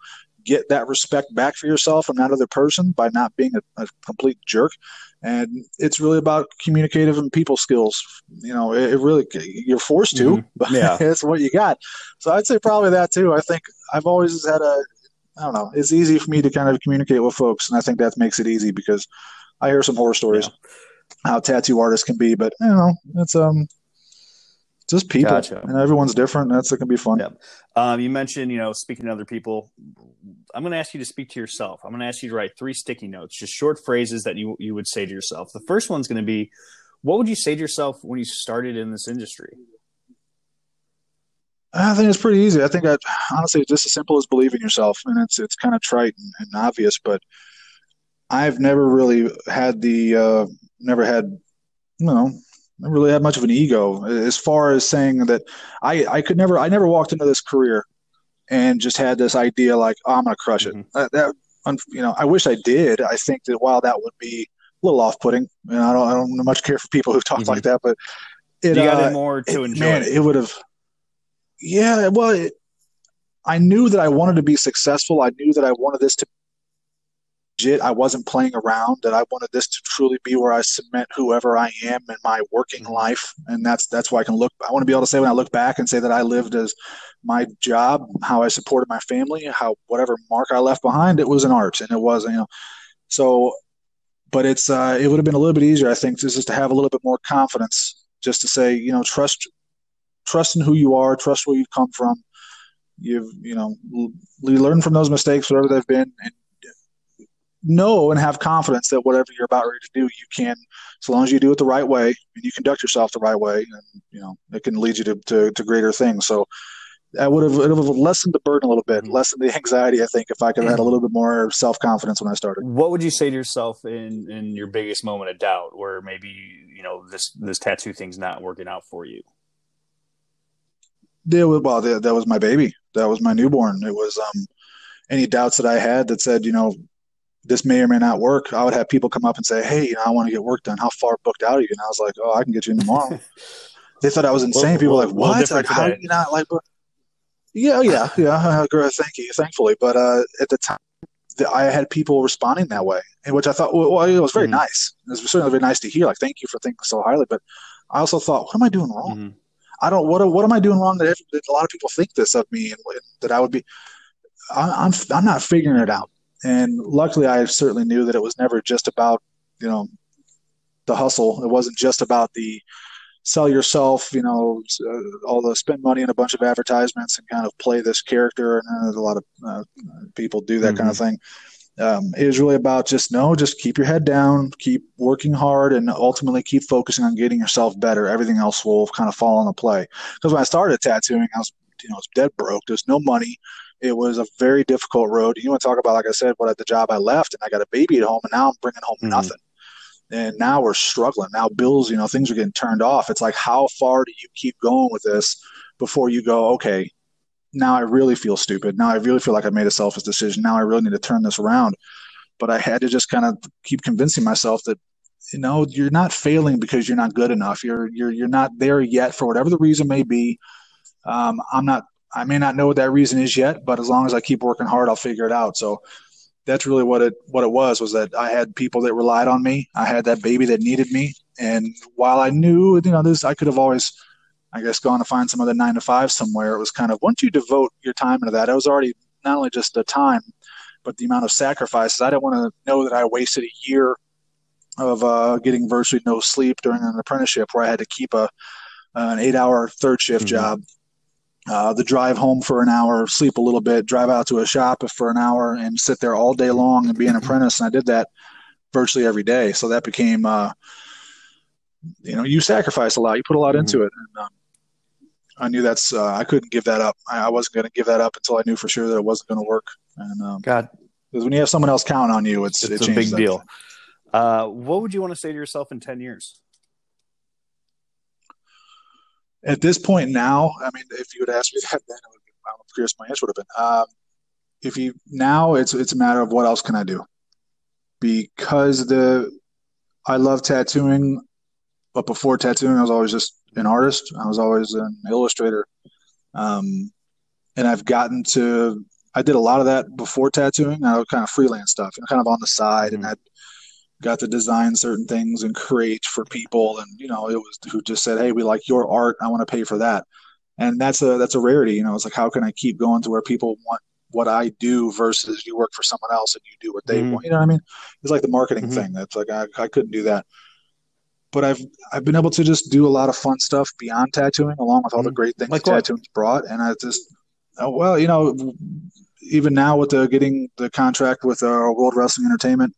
get that respect back for yourself and that other person by not being a, a complete jerk and it's really about communicative and people skills. You know, it, it really you're forced to, mm-hmm. but yeah. it's what you got. So I'd say probably that too. I think I've always had a, I don't know, it's easy for me to kind of communicate with folks, and I think that makes it easy because I hear some horror stories yeah. how tattoo artists can be, but you know, it's um just people gotcha. and everyone's different that's going to be fun yep. um, you mentioned you know speaking to other people i'm going to ask you to speak to yourself i'm going to ask you to write three sticky notes just short phrases that you, you would say to yourself the first one's going to be what would you say to yourself when you started in this industry I think it's pretty easy. I think I honestly it's just as simple as believing yourself, and it's it's kind of trite and, and obvious, but I've never really had the uh, never had you know really had much of an ego as far as saying that I, I could never I never walked into this career and just had this idea like oh, I'm gonna crush it. Mm-hmm. That, that, you know I wish I did. I think that while that would be a little off putting, and I don't I don't much care for people who talk mm-hmm. like that, but it, you got uh, more to it, enjoy. Man, it would have. Yeah, well, it, I knew that I wanted to be successful. I knew that I wanted this to legit. I wasn't playing around. That I wanted this to truly be where I cement whoever I am in my working mm-hmm. life, and that's that's why I can look. I want to be able to say when I look back and say that I lived as my job, how I supported my family, how whatever mark I left behind, it was an art, and it was you know. So, but it's uh, it would have been a little bit easier, I think, just to have a little bit more confidence, just to say you know trust trust in who you are, trust where you've come from. You've you know you learn from those mistakes, whatever they've been, and know and have confidence that whatever you're about ready to do, you can, as long as you do it the right way and you conduct yourself the right way, and you know it can lead you to, to, to greater things. So I would have, it would have lessened the burden a little bit, mm-hmm. lessened the anxiety. I think if I could have had a little bit more self confidence when I started. What would you say to yourself in in your biggest moment of doubt, where maybe you know this this tattoo thing's not working out for you? Yeah, well, that, that was my baby. That was my newborn. It was um, any doubts that I had that said, you know, this may or may not work. I would have people come up and say, "Hey, you know, I want to get work done. How far booked out are you?" And I was like, "Oh, I can get you in tomorrow." they thought I was insane. Well, people were like, "What? Like, how do you not like?" Book? Yeah, yeah, yeah. Thank you, thankfully. But uh, at the time, I had people responding that way, which I thought, well, it was very mm-hmm. nice. It was certainly very nice to hear. Like, thank you for thinking so highly. But I also thought, what am I doing wrong? Mm-hmm. I don't. What What am I doing wrong that, that, a lot of people think this of me, and that I would be. I, I'm I'm not figuring it out. And luckily, I certainly knew that it was never just about, you know, the hustle. It wasn't just about the sell yourself, you know, uh, all the spend money in a bunch of advertisements and kind of play this character. And a lot of uh, people do that mm-hmm. kind of thing. Um, it was really about just no, just keep your head down, keep working hard, and ultimately keep focusing on getting yourself better. Everything else will kind of fall into play. Because when I started tattooing, I was, you know, I was dead broke. There's no money It was a very difficult road. You want to talk about, like I said, what at the job I left, and I got a baby at home, and now I'm bringing home mm-hmm. nothing. And now we're struggling. Now bills, you know, things are getting turned off. It's like, how far do you keep going with this before you go, okay, now I really feel stupid. Now I really feel like I made a selfish decision. Now I really need to turn this around. But I had to just kind of keep convincing myself that you know you're not failing because you're not good enough. You're you're you're not there yet for whatever the reason may be. Um, I'm not. I may not know what that reason is yet, but as long as I keep working hard, I'll figure it out. So that's really what it what it was was that I had people that relied on me. I had that baby that needed me, and while I knew you know this, I could have always I guess gone to find some other nine to five somewhere. It was kind of once you devote your time into that, it was already not only just the time, but the amount of sacrifices. I didn't want to know that I wasted a year of uh, getting virtually no sleep during an apprenticeship where I had to keep a an eight hour third shift mm-hmm. job. Uh, the drive home for an hour, sleep a little bit, drive out to a shop for an hour, and sit there all day long and be an apprentice. And I did that virtually every day. So that became, uh, you know, you sacrifice a lot, you put a lot mm-hmm. into it. And, um, I knew that's uh, I couldn't give that up. I, I wasn't going to give that up until I knew for sure that it wasn't going to work. And um, God, because when you have someone else count on you, it's it's it a big deal. Uh, what would you want to say to yourself in ten years? At this point now, I mean, if you would ask me that then, I would be, I don't curious my answer would have been. Um, if you now, it's it's a matter of what else can I do, because the I love tattooing, but before tattooing, I was always just an artist. I was always an illustrator. Um, and I've gotten to, I did a lot of that before tattooing. I was kind of freelance stuff and kind of on the side. Mm-hmm. And got to design certain things and create for people. And, you know, it was who just said, Hey, we like your art. I want to pay for that. And that's a, that's a rarity. You know, it's like, how can I keep going to where people want what I do versus you work for someone else and you do what they mm-hmm. want. You know what I mean? It's like the marketing mm-hmm. thing. That's like I, I couldn't do that but I've I've been able to just do a lot of fun stuff beyond tattooing, along with all the mm-hmm. great things like tattooing's brought. And I just, oh, well, you know, even now with the getting the contract with uh, World Wrestling Entertainment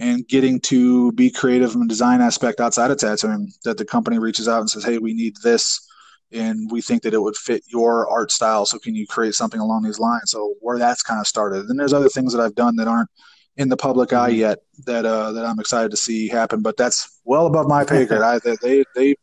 and getting to be creative in the design aspect outside of tattooing, that the company reaches out and says, "Hey, we need this." And we think that it would fit your art style. So can you create something along these lines? So where that's kind of started. And there's other things that I've done that aren't in the public eye mm-hmm. yet that uh, that I'm excited to see happen. But that's well above my pay grade. I, they they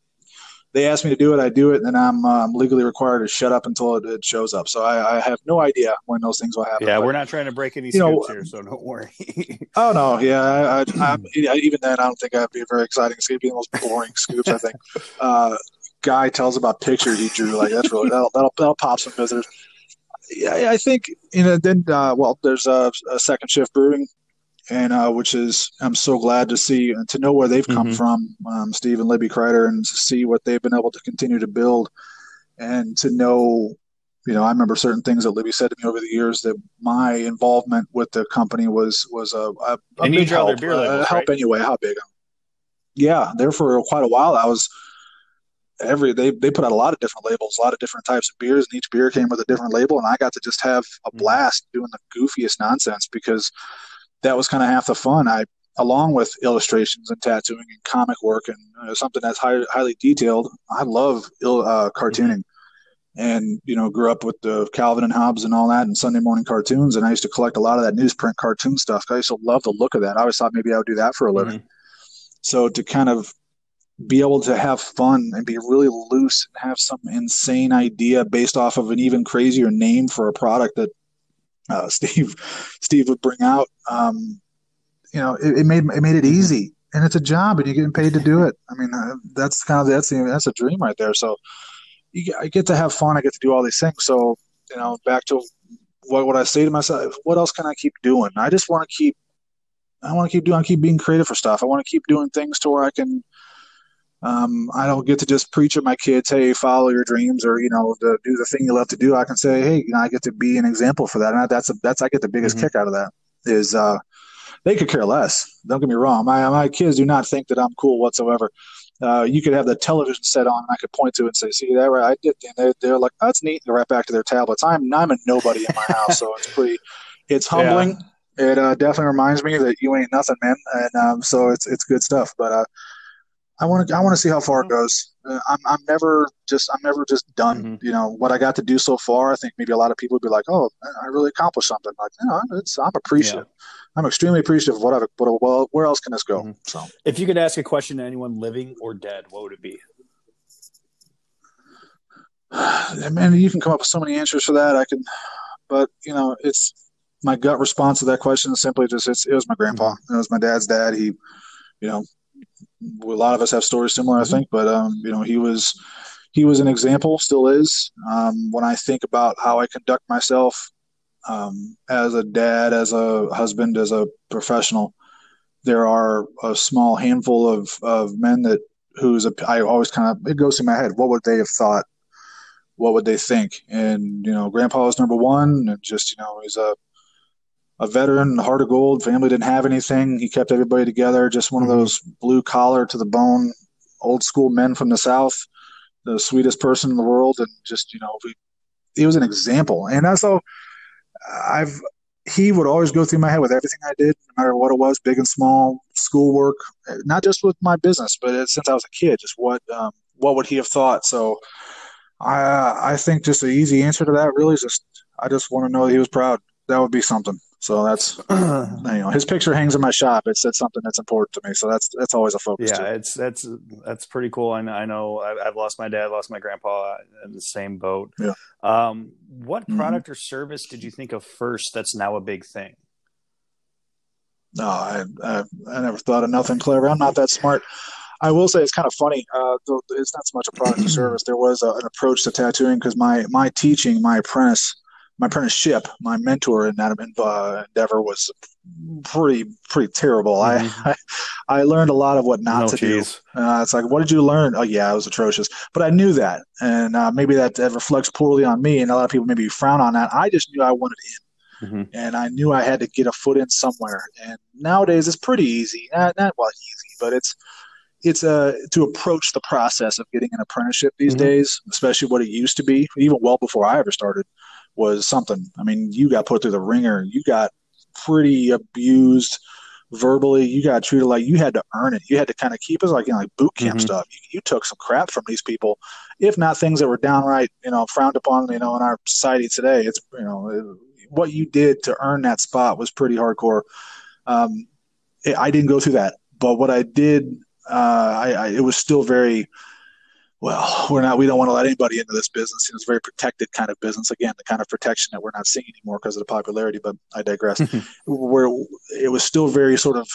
they ask me to do it, I do it, and then I'm um, legally required to shut up until it, it shows up. So I, I, have no idea when those things will happen. Yeah, but, we're not trying to break any scoops know, here, so don't worry. oh no, yeah, I, I, even then, I don't think I'd be a very exciting scoop. Be the most boring scoops, I think. Uh, guy tells about pictures he drew, like that's really that'll that'll, that'll pop some visitors. Yeah, I think you know. Then, uh, well, there's a, a second shift brewing and uh, which is I'm so glad to see and to know where they've come mm-hmm. from, um, Steve and Libby Crider, and to see what they've been able to continue to build, and to know, you know, I remember certain things that Libby said to me over the years that my involvement with the company was was a, a, a and big help, beer labels, uh, help right? anyway. How big? Yeah, there for quite a while. I was every they they put out a lot of different labels, a lot of different types of beers, and each beer came with a different label, and I got to just have a mm-hmm. blast doing the goofiest nonsense because that was kind of half the fun. I, along with illustrations and tattooing and comic work and you know, something that's high, highly detailed, I love uh, cartooning. And you know, grew up with the Calvin and Hobbes and all that, and Sunday morning cartoons. And I used to collect a lot of that newsprint cartoon stuff. I used to love the look of that. I always thought maybe I would do that for a living. Mm-hmm. So to kind of be able to have fun and be really loose and have some insane idea based off of an even crazier name for a product that uh, Steve Steve would bring out. Um, you know, it, it, made it made it easy, and it's a job, and you're getting paid to do it. I mean, uh, that's kind of that's the, that's a dream right there. So you, I get to have fun. I get to do all these things. So you know, back to what what I say to myself: What else can I keep doing? I just want to keep. I want to keep doing. I keep being creative for stuff. I want to keep doing things to where I can um, I don't get to just preach at my kids, hey, follow your dreams, or you know, the, do the thing you love to do. I can say, hey, you know, I get to be an example for that, and that's a, that's I get the biggest mm-hmm. kick out of that. Is uh, they could care less. Don't get me wrong. My my kids do not think that I'm cool whatsoever. Uh, you could have the television set on, and I could point to it and say, "See that right? I did." And they're, they're like, "That's neat." And right back to their tablets. I'm I'm a nobody in my house, so it's pretty. It's humbling. Yeah. It uh, definitely reminds me that you ain't nothing, man. And um, so it's it's good stuff. But uh, I want to I want to see how far it goes. uh, I'm, I'm never just I'm never just done. Mm-hmm. You know what I got to do so far. I think maybe a lot of people would be like, "Oh, I really accomplished something." Like, you know, it's I'm appreciative. Yeah. I'm extremely appreciative of what I've. What, well, where else can this go? Mm-hmm. So, if you could ask a question to anyone living or dead, what would it be? Man, you can come up with so many answers for that. I can, but you know, it's my gut response to that question is simply just it's, it was my grandpa. Mm-hmm. It was my dad's dad. He, you know, a lot of us have stories similar, I mm-hmm. think, but um, you know, he was he was an example, still is. Um, when I think about how I conduct myself um, as a dad, as a husband, as a professional, there are a small handful of of men that who's a, I always kind of it goes through my head. What would they have thought? What would they think? And you know, Grandpa was number one, and just you know, he's a a veteran, heart of gold. Family didn't have anything. He kept everybody together. Just one of those blue collar to the bone, old school men from the South. The sweetest person in the world, and just you know, he was an example. And also, I've he would always go through my head with everything I did, no matter what it was, big and small, schoolwork, not just with my business, but since I was a kid, just what um, what would he have thought? So, I I think just the easy answer to that really is just I just want to know that he was proud. That would be something. So that's you know his picture hangs in my shop. It's it's something that's important to me. So that's that's always a focus. Yeah, too. it's that's that's pretty cool. I know, I know I've lost my dad, lost my grandpa in the same boat. Yeah. Um, what mm-hmm. product mm-hmm. or service did you think of first? That's now a big thing. No, I, I, I never thought of nothing clever. I'm not that smart. I will say it's kind of funny. Uh, it's not so much a product or service. There was a, an approach to tattooing because my my teaching, my apprentice my apprenticeship, my mentor in that endeavor was pretty pretty terrible. Mm-hmm. I, I, I learned a lot of what not no, to geez. do. Uh, it's like, what did you learn? Oh yeah, it was atrocious. But I knew that, and uh, maybe that, that reflects poorly on me, and a lot of people maybe frown on that. I just knew I wanted in, mm-hmm. and I knew I had to get a foot in somewhere. And nowadays, it's pretty easy. Not not well easy, but it's it's a uh, to approach the process of getting an apprenticeship these mm-hmm. days, especially what it used to be, even well before I ever started was something. I mean, you got put through the ringer. You got pretty abused verbally. You got treated like you had to earn it. You had to kind of keep it like you know, like boot camp mm-hmm. stuff. You, you, took some crap from these people, if not things that were downright you know frowned upon. You know, in our society today, it's you know what you did to earn that spot was pretty hardcore. Um, I didn't go through that, but what I did, uh, I, I, it was still very well, we're not, we don't want to let anybody into this business. It's a very protected kind of business. Again, the kind of protection that we're not seeing anymore because of the popularity, but I digress. Where it was still very sort of,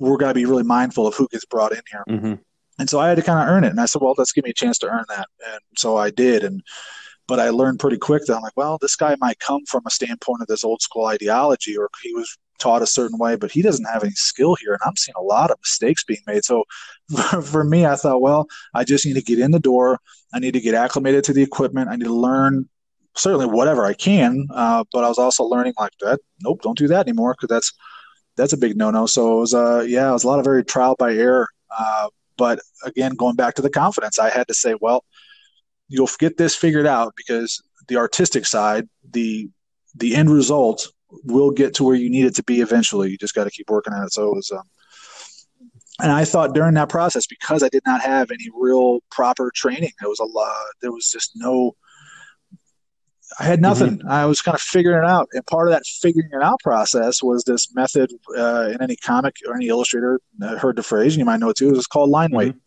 we're going to be really mindful of who gets brought in here. Mm-hmm. And so I had to kind of earn it. And I said, well, let's give me a chance to earn that. And so I did. And, but I learned pretty quick that I'm like, well, this guy might come from a standpoint of this old school ideology, or he was taught a certain way, but he doesn't have any skill here. And I'm seeing a lot of mistakes being made. So for me, I thought, well, I just need to get in the door. I need to get acclimated to the equipment. I need to learn certainly whatever I can. Uh, but I was also learning like that. Nope, don't do that anymore because that's that's a big no-no. So it was, uh, yeah, it was a lot of very trial by error. Uh, but again, going back to the confidence, I had to say, well, you'll get this figured out because the artistic side, the the end result will get to where you need it to be eventually. You just got to keep working at it. So it was, um, and I thought during that process, because I did not have any real proper training, there was a lot, there was just no, I had nothing. Mm-hmm. I was kind of figuring it out. And part of that figuring it out process was this method uh, in any comic or any illustrator heard the phrase, and you might know it too, it's called line weight. Mm-hmm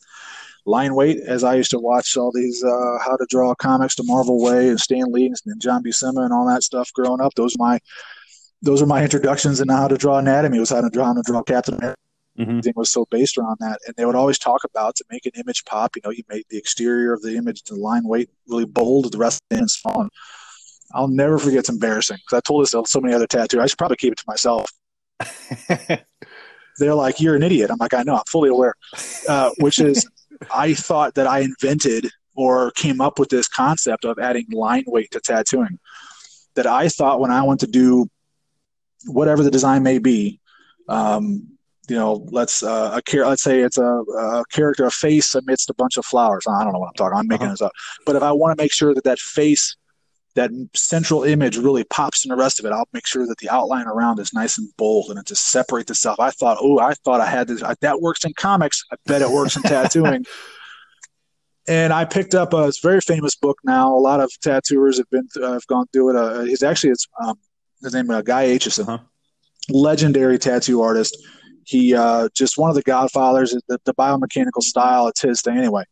line weight as I used to watch all these uh, how to draw comics to Marvel Way and Stan Lee and John Buscema and all that stuff growing up. Those are my those are my introductions in how to draw anatomy was how to draw how to draw Captain America. Mm-hmm. Everything was so based around that, and they would always talk about to make an image pop. You know, you make the exterior of the image, the line weight really bold, the rest of the it small. I'll never forget. It's embarrassing because I told this to so many other tattooers. I should probably keep it to myself. They're like, "You're an idiot." I'm like, "I know. I'm fully aware." Uh, which is, I thought that I invented or came up with this concept of adding line weight to tattooing. That I thought when I went to do whatever the design may be. Um, you know, let's uh, a char- let's say it's a, a, character, a face amidst a bunch of flowers. I don't know what I'm talking. I'm making uh-huh. this up. But if I want to make sure that that face, that central image, really pops in the rest of it, I'll make sure that the outline around is nice and bold and it just separates itself. I thought, oh, I thought I had this. That works in comics. I bet it works in tattooing. and I picked up a very famous book now. A lot of tattooers have been have gone through it. Uh, he's actually it's um, his name uh, Guy Aitchison, uh-huh. legendary tattoo artist. He uh, just one of the godfathers. The, the biomechanical style, it's his thing anyway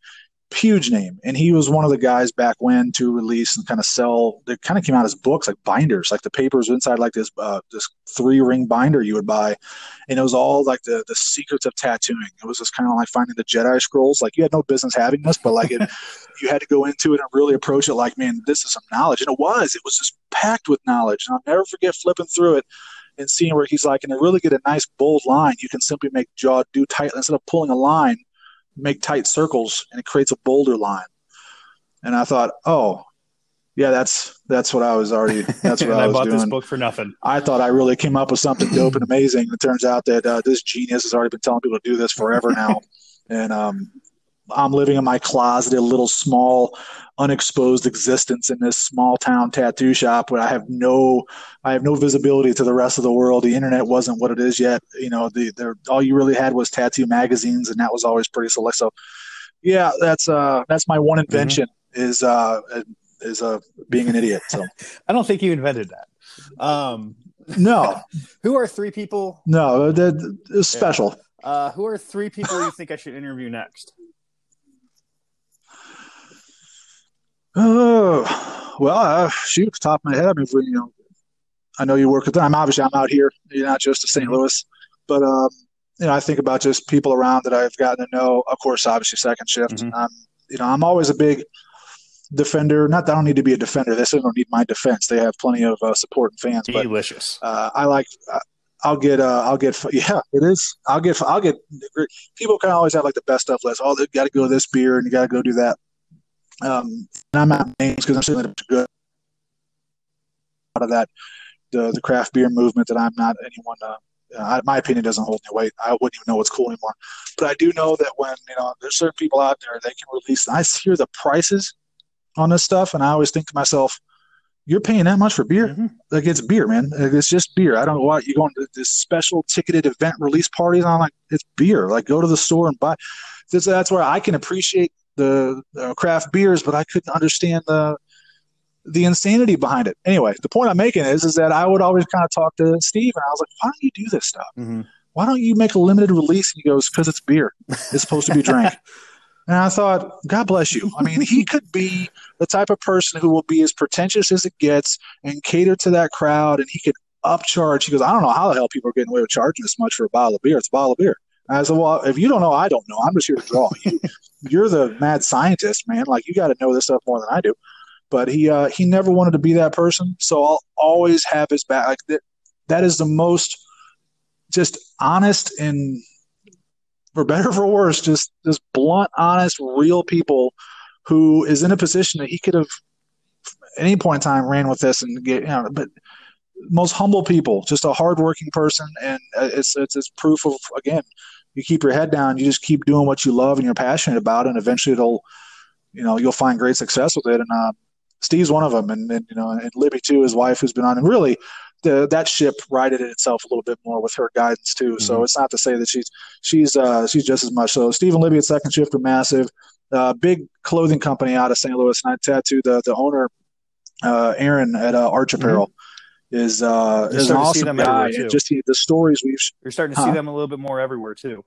huge name. And he was one of the guys back when to release and kind of sell. They kind of came out as books, like binders, like the papers inside like this uh, this three ring binder you would buy, and it was all like the the secrets of tattooing. It was just kind of like finding the Jedi scrolls. Like you had no business having this, but like it, you had to go into it and really approach it like, man, this is some knowledge. And it was. It was just packed with knowledge. And I'll never forget flipping through it and seeing where he's like, and to really get a nice bold line, you can simply make jaw do tight instead of pulling a line make tight circles and it creates a boulder line. And I thought, oh, yeah, that's that's what I was already. That's what I, I was bought doing. this book for nothing. I thought I really came up with something dope and amazing. It turns out that uh, this genius has already been telling people to do this forever now, and um, I'm living in my closet, a little small, unexposed existence in this small town tattoo shop where I have no, I have no visibility to the rest of the world. The internet wasn't what it is yet. You know, the, the all you really had was tattoo magazines, and that was always pretty select. So, yeah, that's uh, that's my one mm-hmm. invention mm-hmm. is uh, is uh, being an idiot. So, I don't think you invented that. Um, no. who are three people? No, special. Yeah. Uh, who are three people you think I should interview next? Oh, well, uh, shoot, top of my head, I mean, you know, I know you work with them. Obviously, I'm out here. You're not just a St. Louis, but um, you know, I think about just people around that I've gotten to know. Of course, obviously, second shift. Mm-hmm. Um, you know, I'm always a big defender. Not that I don't need to be a defender. They certainly don't need my defense. They have plenty of uh, support and fans. Delicious. But, uh, I like. Uh, I'll get. Uh, I'll get. Yeah, it is. I'll get. I'll get. People can always have like the best stuff list. Oh, they got to go this beer and you got to go do that. Um, and I'm not names because I'm certainly good out of that the the craft beer movement that I'm not anyone. Uh, uh, my opinion doesn't hold any weight. I wouldn't even know what's cool anymore. But I do know that when you know there's certain people out there, they can release. I hear the prices on this stuff, and I always think to myself, "You're paying that much for beer? Mm-hmm. Like it's beer, man. It's just beer. I don't know why you're going to this special ticketed event release parties. I'm like, it's beer. Like go to the store and buy. That's, that's where I can appreciate the uh, craft beers, but I couldn't understand the the insanity behind it. Anyway, the point I'm making is is that I would always kind of talk to Steve, and I was like, "Why don't you do this stuff? Mm-hmm. Why don't you make a limited release?" And he goes, "Because it's beer. It's supposed to be drank." and I thought, God bless you. I mean, he could be the type of person who will be as pretentious as it gets and cater to that crowd, and he could upcharge. He goes, I don't know how the hell people are getting away with charging this much for a bottle of beer. It's a bottle of beer. I said, well, if you don't know, I don't know. I'm just here to draw. You, you're the mad scientist, man. Like you got to know this stuff more than I do. But he uh, he never wanted to be that person, so I'll always have his back. Like that, that is the most just honest and for better for worse, just just blunt, honest, real people who is in a position that he could have at any point in time ran with this and get you know, but most humble people, just a hardworking person, and uh, it's it's, it's proof of again you keep your head down, you just keep doing what you love and you're passionate about, and eventually it'll, you know, you'll find great success with it. And uh, Steve's one of them, and, and you know, and Libby too, his wife, who's been on, and really, the, that ship righted itself a little bit more with her guidance too. Mm-hmm. So it's not to say that she's she's uh, she's just as much. So Steve and Libby at Second Shift are massive. Uh, big clothing company out of St. Louis, and I tattooed the the owner, uh, Aaron at uh, Arch Apparel. Mm-hmm is uh, is an awesome guy. And just the, the stories we've you're starting to huh? see them a little bit more everywhere too.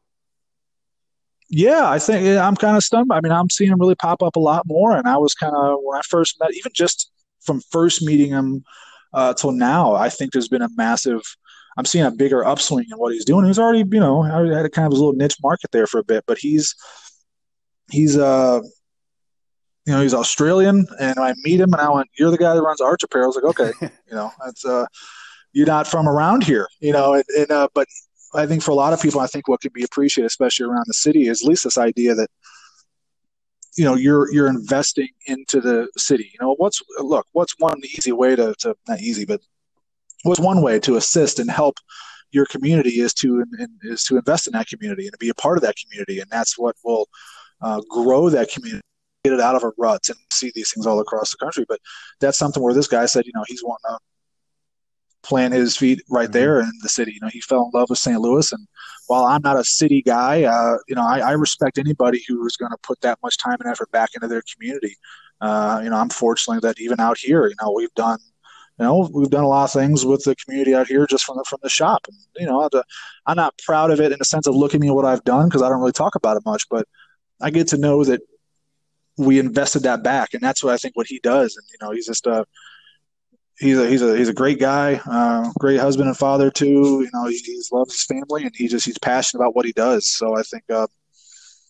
Yeah, I think I'm kind of stunned. I mean, I'm seeing him really pop up a lot more, and I was kind of when I first met, even just from first meeting him uh, till now, I think there's been a massive. I'm seeing a bigger upswing in what he's doing. He's already, you know, I had a kind of a little niche market there for a bit, but he's he's uh you know, he's Australian, and I meet him, and I went, "You're the guy that runs Arch Apparel." I was like, "Okay, you know, that's uh, you're not from around here, you know." And, and uh, but I think for a lot of people, I think what can be appreciated, especially around the city, is at least this idea that you know you're you're investing into the city. You know, what's look, what's one easy way to, to not easy, but what's one way to assist and help your community is to is to invest in that community and to be a part of that community, and that's what will uh, grow that community get it out of a rut and see these things all across the country. But that's something where this guy said, you know, he's wanting to plant his feet right mm-hmm. there in the city. You know, he fell in love with St. Louis, and while I'm not a city guy, uh, you know, I, I, respect anybody who is going to put that much time and effort back into their community. Uh, you know, I'm fortunate that even out here, you know, we've done, you know, we've done a lot of things with the community out here just from the from the shop. And, you know, I'm not proud of it in the sense of looking at what I've done because I don't really talk about it much, but I get to know that we invested that back, and that's what I think what he does. And you know, he's just a he's a he's a he's a great guy, uh, great husband and father too. You know, he, loves his family and he just he's passionate about what he does. So I think uh,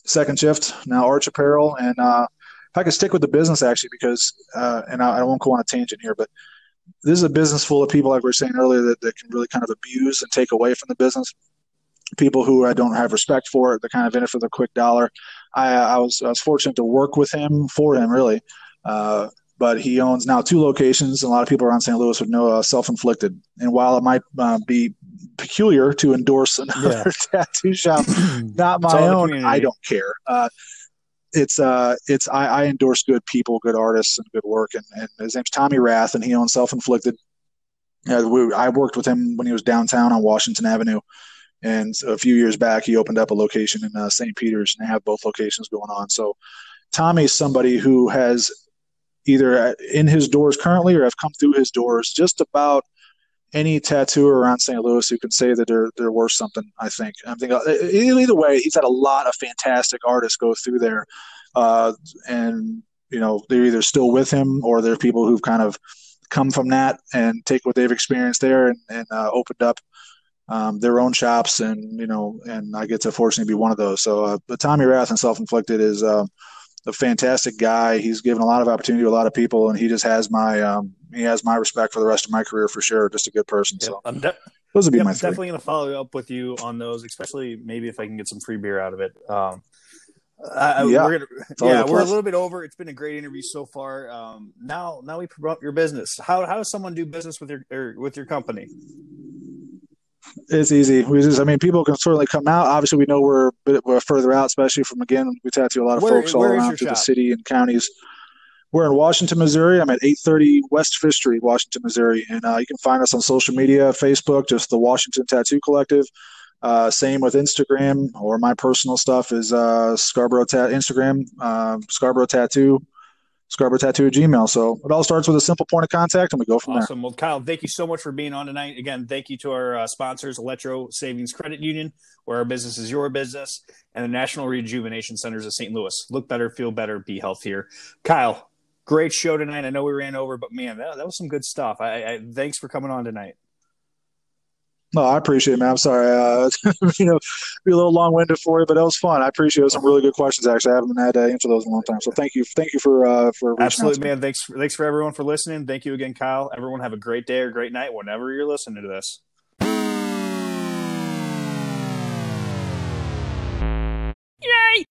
second shift now Arch Apparel, and uh, if I could stick with the business actually, because uh, and I, I, won't go on a tangent here, but this is a business full of people, like we were saying earlier, that, that can really kind of abuse and take away from the business. People who I don't have respect for, they're kind of in it for the quick dollar. I, I was I was fortunate to work with him for him really. Uh, but he owns now two locations. A lot of people around St. Louis would know uh, self-inflicted. And while it might uh, be peculiar to endorse another yeah. tattoo shop, not my own, I don't care. Uh, it's uh, it's I, I, endorse good people, good artists, and good work. And, and his name's Tommy Rath, and he owns Self-Inflicted. We, I worked with him when he was downtown on Washington Avenue, and a few years back he opened up a location in uh, St. Peter's, and they have both locations going on. So Tommy's somebody who has either in his doors currently or have come through his doors just about any tattooer around St. Louis who can say that they're they're worth something. I think. I'm thinking either way, he's had a lot of fantastic artists go through there, uh, and you know they're either still with him or they're people who've kind of come from that and take what they've experienced there and, and uh, opened up um, their own shops and you know and I get to fortunately be one of those. So uh, the Tommy Rath and Self Inflicted is. Uh, a fantastic guy. He's given a lot of opportunity to a lot of people, and he just has my um, he has my respect for the rest of my career for sure. Just a good person. so I'm de- those would be my. I'm definitely going to follow up with you on those, especially maybe if I can get some free beer out of it. Um, yeah, we're, gonna, yeah, we're a little bit over. It's been a great interview so far. Um, now, now we promote your business. How how does someone do business with your with your company? It's easy. We just, I mean, people can certainly come out. Obviously, we know we're, we're further out, especially from again, we tattoo a lot of where, folks all around through shop? the city and counties. We're in Washington, Missouri. I'm at 830 West Fifth Street, Washington, Missouri, and uh, you can find us on social media, Facebook, just the Washington Tattoo Collective. Uh, same with Instagram, or my personal stuff is uh, Scarborough Tat Instagram, uh, Scarborough Tattoo. Scarborough Tattoo at Gmail. So it all starts with a simple point of contact, and we go from awesome. there. Awesome. Well, Kyle, thank you so much for being on tonight. Again, thank you to our uh, sponsors, Electro Savings Credit Union, where our business is your business, and the National Rejuvenation Centers of St. Louis. Look better, feel better, be healthier. Kyle, great show tonight. I know we ran over, but man, that, that was some good stuff. I, I thanks for coming on tonight. No, I appreciate it, man. I'm sorry. Uh, you know, be a little long winded for you, but it was fun. I appreciate it. Some really good questions, actually. I haven't had uh, to answer those in a long time. So thank you. Thank you for, uh, for Absolutely, man. Thanks, thanks for everyone for listening. Thank you again, Kyle. Everyone have a great day or great night whenever you're listening to this. Yay!